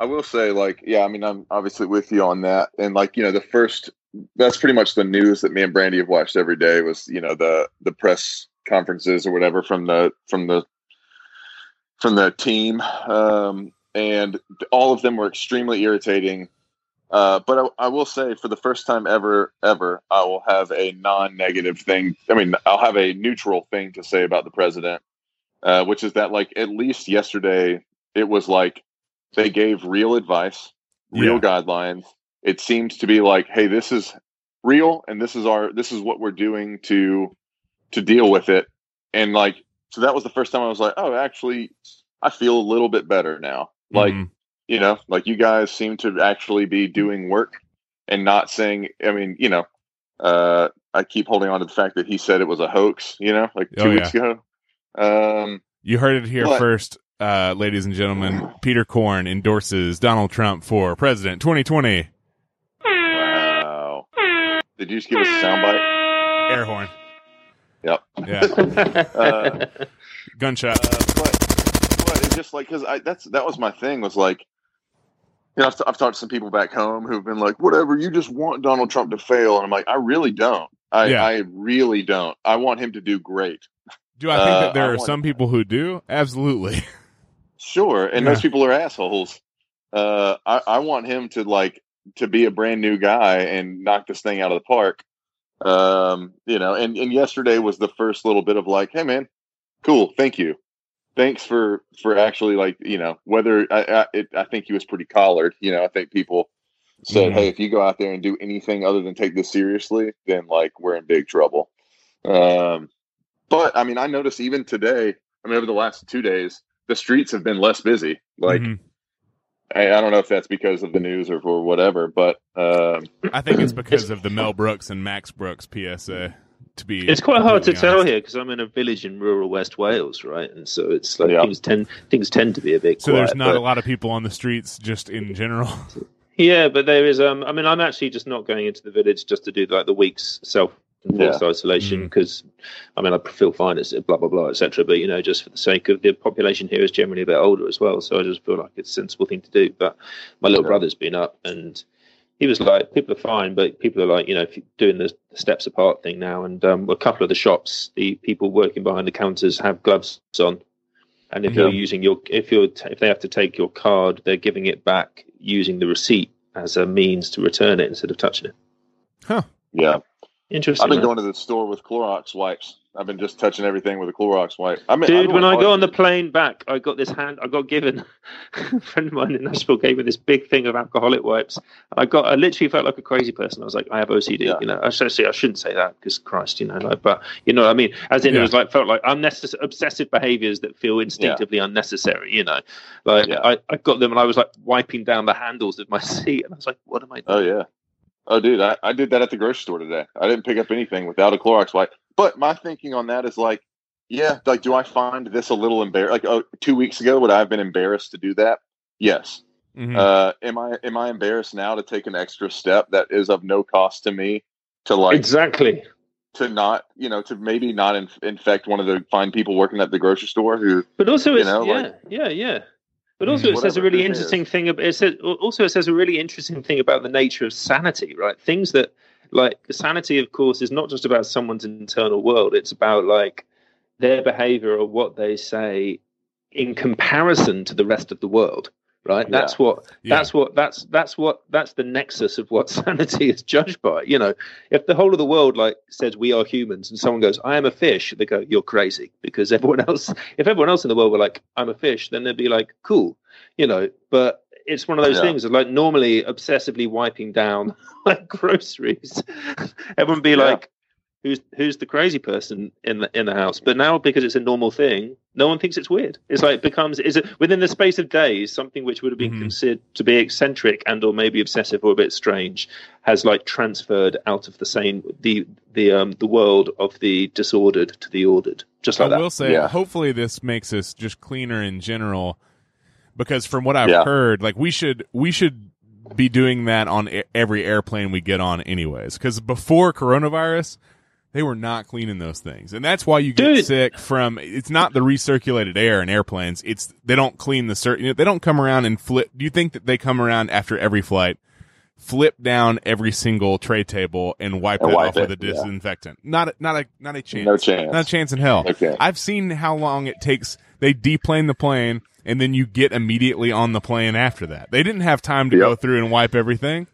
I will say, like, yeah, I mean, I'm obviously with you on that, and like, you know, the first that's pretty much the news that me and Brandy have watched every day was, you know, the the press conferences or whatever from the from the from the team, um, and all of them were extremely irritating. Uh, but I, I will say, for the first time ever, ever, I will have a non-negative thing. I mean, I'll have a neutral thing to say about the president, uh, which is that, like, at least yesterday, it was like they gave real advice, real Yeah. guidelines. It seemed to be like, hey, this is real, and this is our, this is what we're doing to to deal with it. And like, so that was the first time I was like, oh, actually, I feel a little bit better now. Like, Mhm. you know, like you guys seem to actually be doing work and not saying. I mean, you know, uh, I keep holding on to the fact that he said it was a hoax. You know, like two Oh, weeks ago. Um, you heard it here What? first, uh, ladies and gentlemen. Peter Korn endorses Donald Trump for president 2020. wow. Did you just give us a soundbite? Air horn. Yep. Yeah. Uh, Gunshot. Uh, but but it's just like because I that's that was my thing was like you know I've, I've talked to some people back home who've been like whatever you just want Donald Trump to fail and I'm like I really don't I Yeah. I really don't I want him to do great Do I think uh, that there I are some people who do? Absolutely. Sure, and Yeah. those people are assholes. Uh, I, I want him to like to be a brand new guy and knock this thing out of the park. Um, you know, and and yesterday was the first little bit of like, hey man, cool, thank you, thanks for for actually like you know whether I I, it, I think he was pretty collared. You know, I think people said, hey, if you go out there and do anything other than take this seriously, then like we're in big trouble. Um, but I mean, I noticed even today. I mean, over the last two days, the streets have been less busy. Like, Mhm. I, I don't know if that's because of the news or, or whatever, but um, I think it's because of the Mel Brooks and Max Brooks PSA. To be, It's quite hard to completely tell here because I'm in a village in rural West Wales, right? And so it's like Yeah. things tend things tend to be a bit So quiet. there's not but- a lot of people on the streets, just in general. Yeah, but there is. Um, I mean, I'm actually just not going into the village just to do like the week's self-enforced isolation Mhm. because, I mean, I feel fine. It's blah blah blah, etc. But you know, just for the sake of the population here is generally a bit older as well, so I just feel like it's a sensible thing to do. But my little Yeah. brother's been up and. He was like, people are fine, but people are like, you know, doing the steps apart thing now. And um, a couple of the shops, the people working behind the counters have gloves on, and if Yeah. you're using your, if you're, t- if they have to take your card, they're giving it back using the receipt as a means to return it instead of touching it. Huh yeah, Interesting. I've been man. going to the store with Clorox wipes. I've been just touching everything with a Clorox wipe. I mean, Dude, I when I go on the plane back, I got this hand. I got given a friend of mine in Nashville gave me this big thing of alcoholic wipes. And I got, I literally felt like a crazy person. I was like, I have OCD. Yeah. You know, I should say I shouldn't say that because Christ, you know, like, but you know, what I mean, as in it was like felt like unnecessary, obsessive behaviors that feel instinctively unnecessary. You know, like Yeah. I, I got them and I was like wiping down the handles of my seat, and I was like, what am I oh, Doing? Oh yeah. Oh, dude, I, I did that at the grocery store today. I didn't pick up anything without a Clorox wipe. But my thinking on that is like, yeah, like, do I find this a little embarrassed? Like, oh, two weeks ago, would I have been embarrassed to do that? Yes. Mhm. Uh, am I am I embarrassed now to take an extra step that is of no cost to me to like exactly. to not you know to maybe not inf- infect one of the fine people working at the grocery store who But also, You it's know, yeah, like- yeah, yeah. But also, it says a really interesting thing. ab- It says also it says a really interesting thing about the nature of sanity, right? Things that like sanity, of course, is not just about someone's internal world. It's about like their behavior or what they say in comparison to the rest of the world. Right. Yeah. That's what. Yeah. That's what. That's that's what. That's the nexus of what sanity is judged by. You know, if the whole of the world like says we are humans, and someone goes, "I am a fish," they go, "You're crazy," because everyone else, if everyone else in the world were like, "I'm a fish," then they'd be like, "Cool," you know. But it's one of those Yeah. things like normally obsessively wiping down like groceries. everyone be Yeah. like, "Who's who's the crazy person in the in the house?" But now because it's a normal thing, no one thinks it's weird. It's like it becomes is it within the space of days something which would have been Mhm. considered to be eccentric and or maybe obsessive or a bit strange has like transferred out of the same the the um the world of the disordered to the ordered, just I like that. will say, Yeah. hopefully, this makes us just cleaner in general. Because from what I've Yeah. heard, like we should we should be doing that on e- every airplane we get on, anyways. Because before coronavirus, they were not cleaning those things, and that's why you get Dude. sick from. It's not the recirculated air in airplanes. It's they don't clean the certain You know, they don't come around and flip. Do you think that they come around after every flight? Flip down every single tray table and wipe And it wipe off with a it, yeah. disinfectant. Not a, not a not a chance. No chance. Not a chance in hell. Okay. I've seen how long it takes. They deplane the plane, and then you get immediately on the plane after that. They didn't have time to Yep. go through and wipe everything.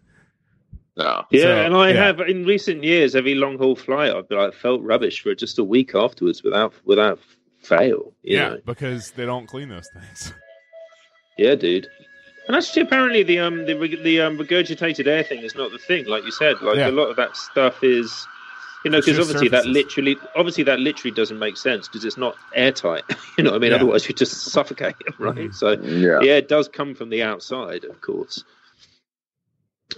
No. Yeah, So, and I yeah. have in recent years every long haul flight I've like felt rubbish for just a week afterwards without without fail. You yeah, know? because they don't clean those things. Yeah, dude. And actually, apparently, the um the the um, regurgitated air thing is not the thing. Like you said, like Yeah. a lot of that stuff is, you know, because just obviously that literally, obviously that literally doesn't make sense because it's not airtight. you know, what I mean, Yeah. otherwise you just suffocate, right? Mhm. So Yeah. yeah, it does come from the outside, of course.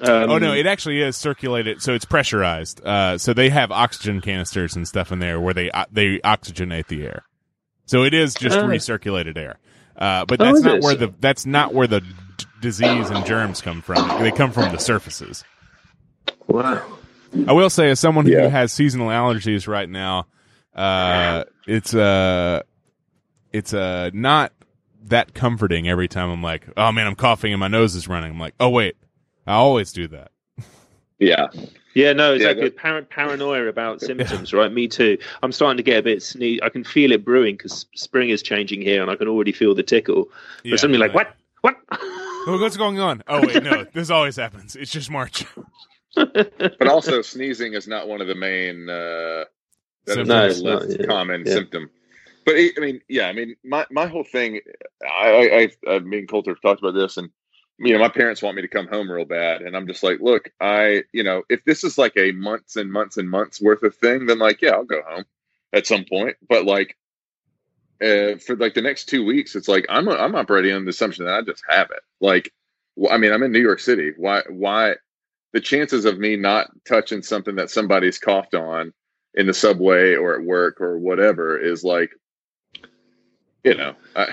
Um, oh no, it actually is circulated, so it's pressurized. Uh, so they have oxygen canisters and stuff in there where they uh, they oxygenate the air. So it is just Oh. recirculated air. Uh, but Oh, that's not where the that's not where the d- disease and germs come from. They come from the surfaces. wow. I will say, as someone who has seasonal allergies right now, uh, it's uh, it's uh, not that comforting every time I'm like, oh man, I'm coughing and my nose is running. I'm like, oh wait, I always do that. Yeah. Yeah, no, exactly. that- Par- paranoia about symptoms, right? Me too. I'm starting to get a bit sneeze. I can feel it brewing because spring is changing here, and I can already feel the tickle. Yeah, but something like, what? What? What's going on? Oh wait, no, this always happens. It's just March. But also, sneezing is not one of the main. Uh, that is No, the not, yeah. common Yeah. symptom. But I mean, yeah, I mean, my my whole thing. I, I, I, me and Colter have talked about this, and you know, my parents want me to come home real bad, and I'm just like, look, I, you know, if this is like a months and months and months worth of thing, then like, yeah, I'll go home at some point. But like, uh, for like the next two weeks, it's like I'm I'm operating on the assumption that I just have it. Like, I mean, I'm in New York City. Why why the chances of me not touching something that somebody's coughed on in the subway or at work or whatever is like, you know, I,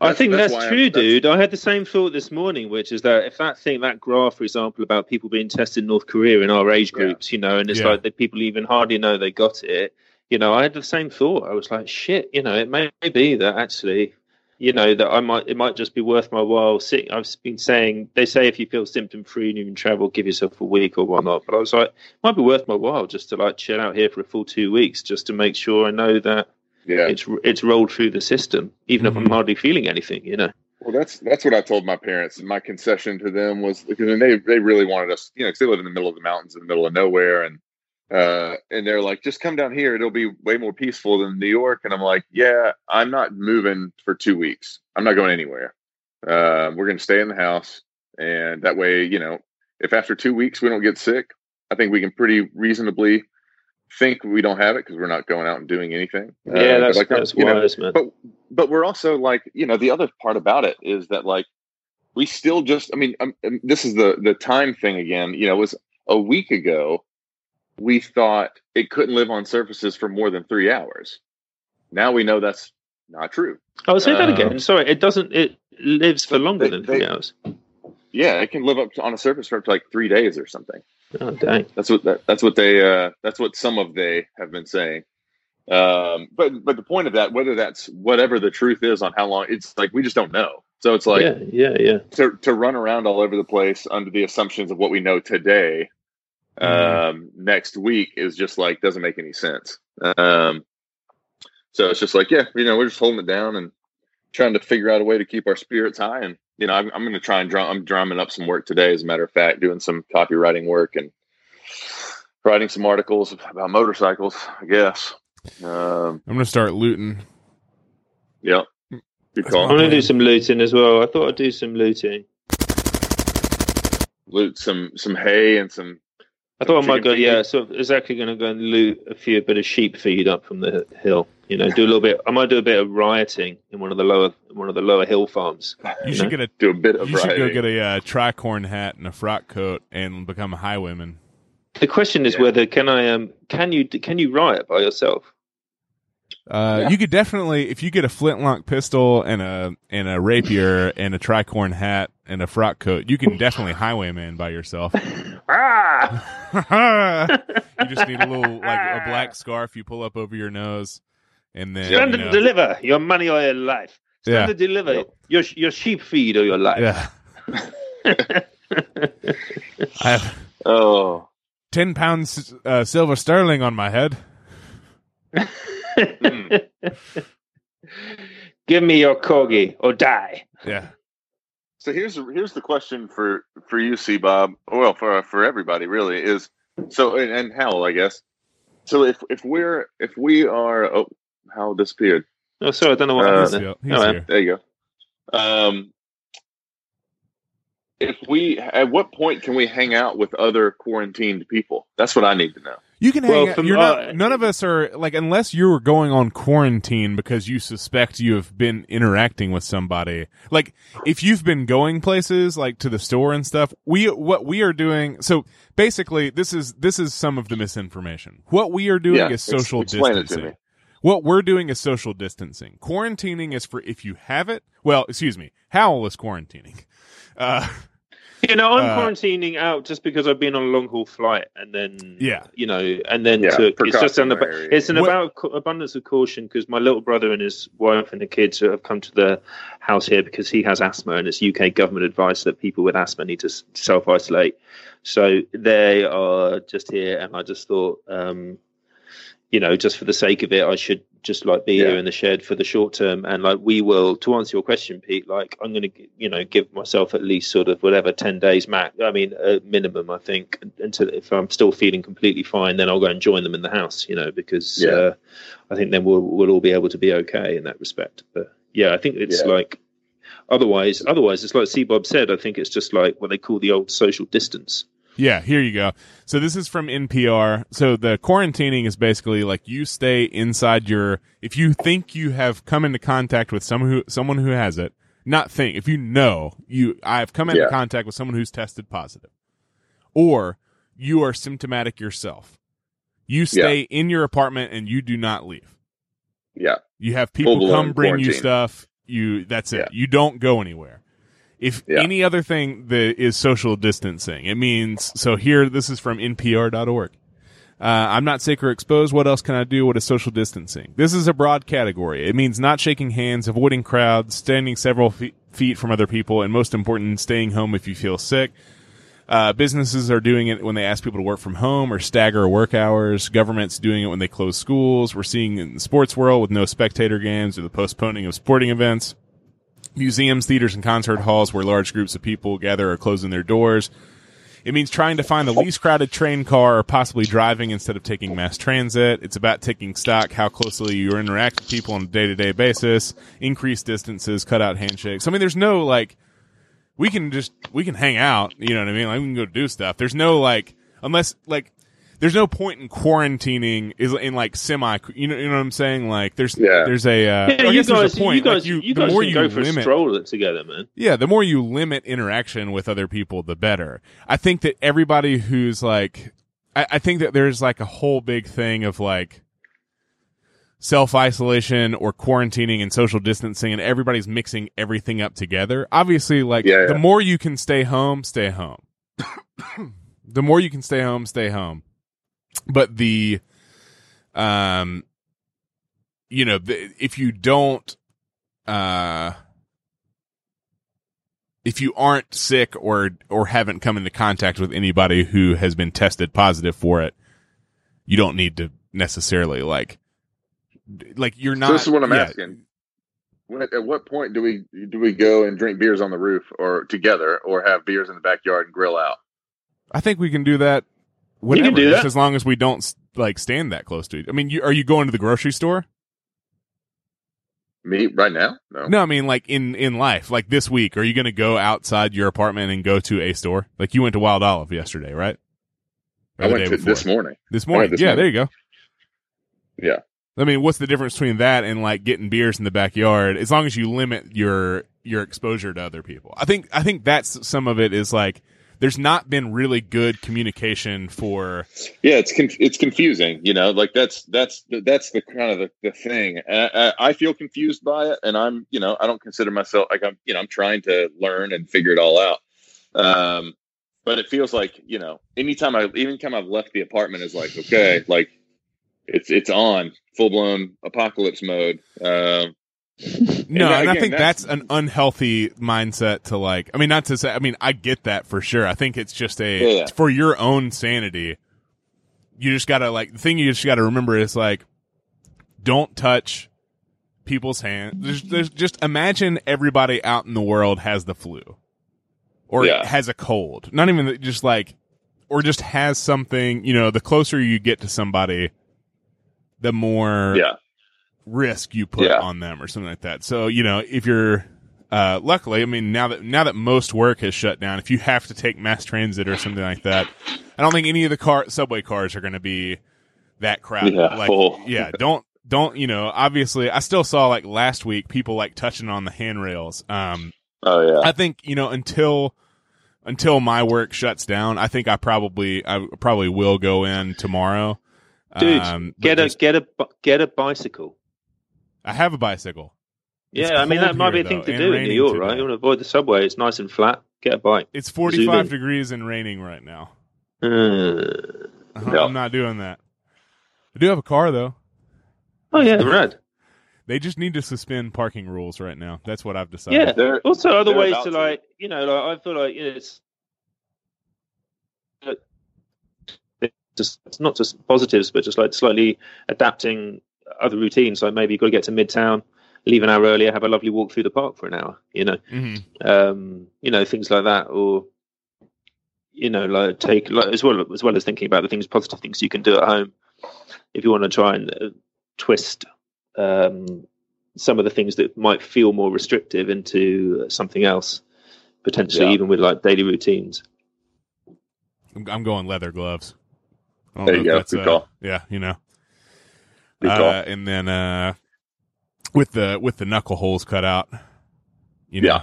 I That's- think that's that's, why I'm- true, that's- dude. I had the same thought this morning, which is that if that thing, that graph, for example, about people being tested in North Korea in our age Yeah. groups, you know, and it's Yeah. like the people even hardly know they got it. You know, I had the same thought. I was like, shit, you know, it may be that actually, you know, that I might, it might just be worth my while. Sitting, I've been saying, they say if you feel symptom free and you can travel, give yourself a week or whatnot. But I was like, it might be worth my while just to like chill out here for a full two weeks, just to make sure I know that yeah. it's it's rolled through the system, even if Mhm. I'm hardly feeling anything, you know. Well, that's that's what I told my parents. And my concession to them was because they they really wanted us, you know, 'cause they live in the middle of the mountains, in the middle of nowhere, and uh, and they're like, just come down here; it'll be way more peaceful than New York. And I'm like, yeah, I'm not moving for two weeks. I'm not going anywhere. Uh, we're going to stay in the house, and that way, you know, if after two weeks we don't get sick, I think we can pretty reasonably think we don't have it because we're not going out and doing anything. Uh, Yeah, but that's like, that's you know, wise, man. but but we're also like you know the other part about it is that like we still just i mean um, um, this is the the time thing again you know it was a week ago we thought it couldn't live on surfaces for more than three hours now we know that's not true I'll say that uh, again. Sorry, it doesn't. It lives for longer they- than they- three hours. yeah it can live up to, on a surface for up to like three days or something Oh dang! That's what that, that's what they uh, that's what some of they have been saying. Um, but but the point of that, whether that's whatever the truth is on how long, it's like we just don't know. So it's like yeah, yeah, yeah. to to run around all over the place under the assumptions of what we know today. Um, next week is just like doesn't make any sense. Um, so it's just like yeah, you know, we're just holding it down and trying to figure out a way to keep our spirits high. And you know, I'm, I'm going to try and drum. I'm drumming up some work today, as a matter of fact, doing some copywriting work and writing some articles about motorcycles. I guess. Um, I'm gonna start looting. yeah. Good call. I'm gonna do some looting as well. I thought I'd do some looting. Loot some some hay and some I thought I might go. feed. Yeah, so exactly going to go and loot a few bit of sheep feed up from the hill. You know, do a little bit. I might do a bit of rioting in one of the lower one of the lower hill farms. You should know? get a do a bit of you should go get a uh, tricorn hat and a frock coat and become a highwayman. The question is Yeah. whether can I um can you can you riot by yourself? Uh, Yeah. You could definitely, if you get a flintlock pistol and a and a rapier and a tricorn hat and a frock coat, you can definitely highwayman by yourself. Ah! you just need a little like a black scarf you pull up over your nose, and then Stand you to know, deliver your money or your life. Stand Yeah. to deliver your your sheep feed or your life. yeah. I have Oh, ten pounds uh, silver sterling on my head. Mm. Give me your corgi or die. Yeah. so here's here's the question for for you, C Bob. Well, for for everybody really is so and, and Hal, I guess. So if if we're if we are oh Hal disappeared. Oh, sorry, I don't know what Uh, He's, happened. he's Oh, yeah. here. There you go. Um, if we at what point can we hang out with other quarantined people? That's what I need to know. You can hang Well, from- You're uh, not. None of us are like unless you're going on quarantine because you suspect you have been interacting with somebody. Like if you've been going places like to the store and stuff. We what we are doing. So basically, this is this is some of the misinformation. What we are doing Yeah, is social to distancing. What we're doing is social distancing. Quarantining is for if you have it. Well, excuse me. Hywel is quarantining. Uh, You know, I'm Uh, quarantining out just because I've been on a long haul flight, and then Yeah. you know, and then Yeah, took. It's just an precautionary. it's an What- about abundance of caution because my little brother and his wife and the kids have come to the house here because he has asthma, and it's UK government advice that people with asthma need to self isolate. So they are just here, and I just thought, um, you know, just for the sake of it, I should just like be Yeah. here in the shed for the short term. And like, we will, to answer your question, Pete, like, I'm going to, you know, give myself at least sort of whatever, 10 days max. I mean, a minimum, I think, until if I'm still feeling completely fine, then I'll go and join them in the house, you know, because Yeah. uh, I think then we'll, we'll all be able to be okay in that respect. But yeah, I think it's Yeah. like, otherwise, otherwise, it's like C Bob said, I think it's just like what they call the old social distance. Yeah, here you go. So this is from NPR. So the quarantining is basically like you stay inside your if you think you have come into contact with someone who someone who has it, not think, if you know you I've come into Yeah. contact with someone who's tested positive. Or you are symptomatic yourself. You stay in your apartment and you do not leave. Yeah. You have people come bring you stuff. You that's it. Yeah. You don't go anywhere. If Yeah. any other thing that is social distancing, it means so here this is from npr.org. Uh, I'm not sick or exposed. What else can I do? What is social distancing? This is a broad category. It means not shaking hands, avoiding crowds, standing several fe- feet from other people, and most important, staying home if you feel sick. Uh, businesses are doing it when they ask people to work from home or stagger work hours. Governments doing it when they close schools. We're seeing in the sports world with no spectator games or the postponing of sporting events. Museums, theaters, and concert halls where large groups of people gather are closing their doors. It means trying to find the least crowded train car or possibly driving instead of taking mass transit. It's about taking stock, how closely you interact with people on a day to day basis, increase distances, cut out handshakes. I mean, there's no like, we can just, we can hang out, you know what I mean? Like, we can go do stuff. There's no like, unless like, there's no point in quarantining is in like semi, you know, you know what I'm saying? Like, there's, Yeah. there's a, uh, Yeah, I you guess there's guys, a point. you guys, like you, you the guys more you go for a limit, stroll together, man. yeah, the more you limit interaction with other people, the better. I think that everybody who's like, I, I think that there's like a whole big thing of like self isolation or quarantining and social distancing, and everybody's mixing everything up together. Obviously, like Yeah, the more you can stay home, stay home. the more you can stay home, stay home. But the, um, you know, the, if you don't, uh, if you aren't sick or or haven't come into contact with anybody who has been tested positive for it, you don't need to necessarily like like you're not. so this is what I'm yeah. asking. When, at what point do we do we go and drink beers on the roof or together, or have beers in the backyard and grill out? I think we can do that. Whenever, do just that. as long as we don't like stand that close to it. I mean, you, are you going to the grocery store? Me right now? No. No, I mean like in in life, like this week. Are you going to go outside your apartment and go to a store? Like you went to Wild Olive yesterday, right? Or I went day to before? this morning. This morning. this yeah, morning. there you go. Yeah. I mean, what's the difference between that and like getting beers in the backyard? As long as you limit your your exposure to other people, I think I think that's some of it. Is like there's not been really good communication for Yeah, it's conf- it's confusing. You know, like that's that's the, that's the kind of the, the thing. I, I, I feel confused by it, and I'm you know I don't consider myself like I'm you know I'm trying to learn and figure it all out. Um, but it feels like you know anytime I anytime I've left the apartment is like okay like it's it's on full blown apocalypse mode. Um, no, that- and I think that's- that's, an unhealthy mindset to like. I mean, not to say. I mean, I get that for sure. I think it's just a Yeah. for your own sanity. You just gotta like the thing. You just gotta remember is like, don't touch people's hands. There's, there's just imagine everybody out in the world has the flu, or Yeah. has a cold. Not even just like, or just has something. You know, the closer you get to somebody, the more yeah, risk you put Yeah. on them or something like that. So, you know, if you're uh luckily, I mean now that now that most work has shut down, if you have to take mass transit or something like that, I don't think any of the car subway cars are going to be that crowded. Yeah, like yeah, don't don't, you know, obviously I still saw like last week people like touching on the handrails. Um oh yeah, I think, you know, until until my work shuts down, I think I probably I probably will go in tomorrow. Dude, Um, get a just- get a get a bicycle. I have a bicycle. It's Yeah, I mean that might be a thing though, to do in New York, today. right? You want to avoid the subway; it's nice and flat. get a bike. It's 45 degrees and raining right now. Uh, Uh-huh, I'm not doing that. I do have a car though. oh yeah, rad. They just need to suspend parking rules right now. That's what I've decided. Yeah. They're- Also, other ways about to to. like, you know, like I feel like you know, it's just it's not just positives, but just like slightly adapting other routines. Like maybe you've got to get to Midtown, leave an hour earlier, have a lovely walk through the park for an hour. You know, hmm um, you know things like that, or you know, like take like, as well as well as thinking about the things, positive things you can do at home. If you want to try and uh, twist um, some of the things that might feel more restrictive into something else, potentially Yeah. even with like daily routines. I'm, I'm going leather gloves. I There you go. that's, Good uh, call. Yeah, you know. Uh, and then uh, with the with the knuckle holes cut out, you know, Yeah.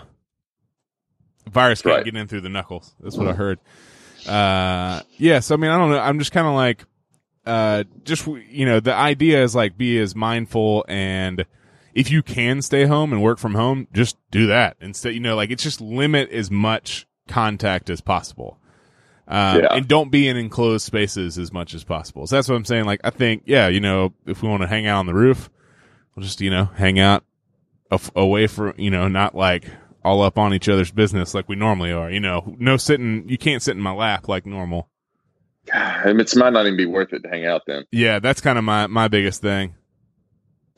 virus can't Right. get in through the knuckles. That's what I heard. Uh, yeah. So I mean, I don't know. I'm just kind of like, uh, just you know, the idea is like be as mindful and if you can stay home and work from home, just do that instead. You know, like it's just limit as much contact as possible. Um, Yeah. and don't be in enclosed spaces as much as possible. So that's what I'm saying. Like, I think, yeah, you know, if we want to hang out on the roof, we'll just, you know, hang out af- away from, you know, not like all up on each other's business like we normally are. You know, no sitting, you can't sit in my lap like normal. It might not even be worth it to hang out then. Yeah, that's kind of my, my biggest thing.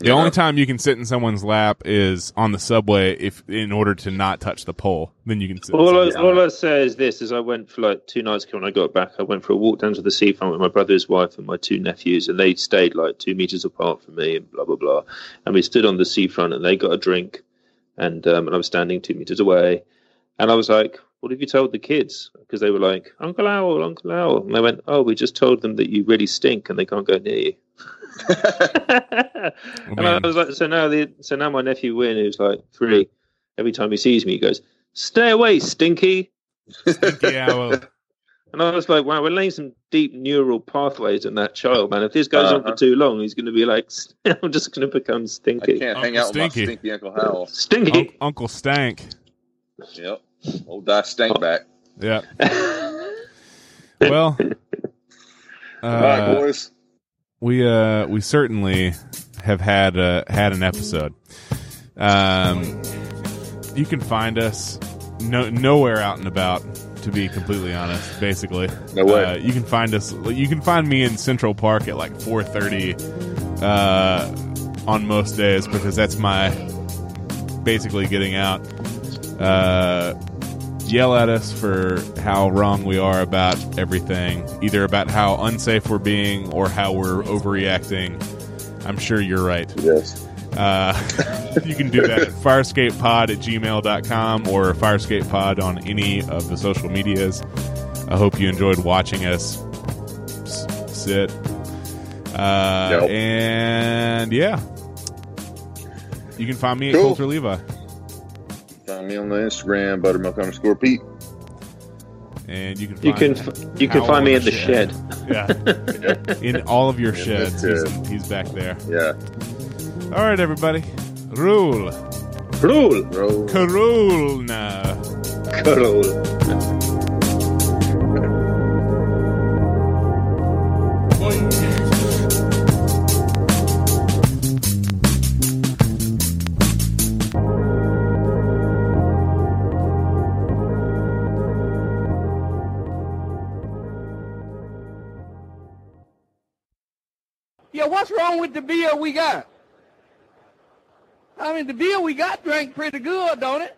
The You only time you can sit in someone's lap is on the subway if in order to not touch the pole. Then you can sit. in All I, all lap. I say is this: is I went for like two nights ago when I got back. I went for a walk down to the seafront with my brother's wife, and my two nephews, and they stayed like two meters apart from me, and blah blah blah. And we stood on the seafront, and they got a drink, and um, and I was standing two meters away, and I was like, "What have you told the kids?" Because they were like, "Uncle Owl, Uncle Owl," and they went, "Oh, we just told them that you really stink, and they can't go near you." and I was like, so now the so now my nephew Win, who's like three, every time he sees me, he goes, "Stay away, Stinky." Stinky owl. And I was like, wow, we're laying some deep neural pathways in that child, man. If this goes on Uh-huh. for too long, he's going to be like, I'm just going to become stinky. I stinky. can't hang Uncle out with my Stinky. stinky Uncle Hywel. Stinky. Un- Uncle Stank. Yep. Old Die Stank back. Yeah. Well, uh, All right, boys. We uh we certainly have had uh, had an episode. Um, you can find us no nowhere out and about. To be completely honest, basically, No way. Uh, you can find us. You can find me in Central Park at like four thirty uh, on most days because that's my basically getting out. Uh, yell at us for how wrong we are about everything, either about how unsafe we're being or how we're overreacting. I'm sure you're right. Yes. Uh, you can do that at firescapepod at gmail.com or firescapepod on any of the social medias. I hope you enjoyed watching us s- sit. Uh, Nope. And yeah, you can find me at Cool. Colter Levi. Find me on the Instagram, buttermilk underscore Pete. And you can You can you can find me in in the shed. Yeah. in all of your In sheds. the He's, he's back there. Yeah. All right, everybody. Rule. Rule. Roll. Carol now. Wrong with the beer we got? I mean, the beer we got drank pretty good, don't it?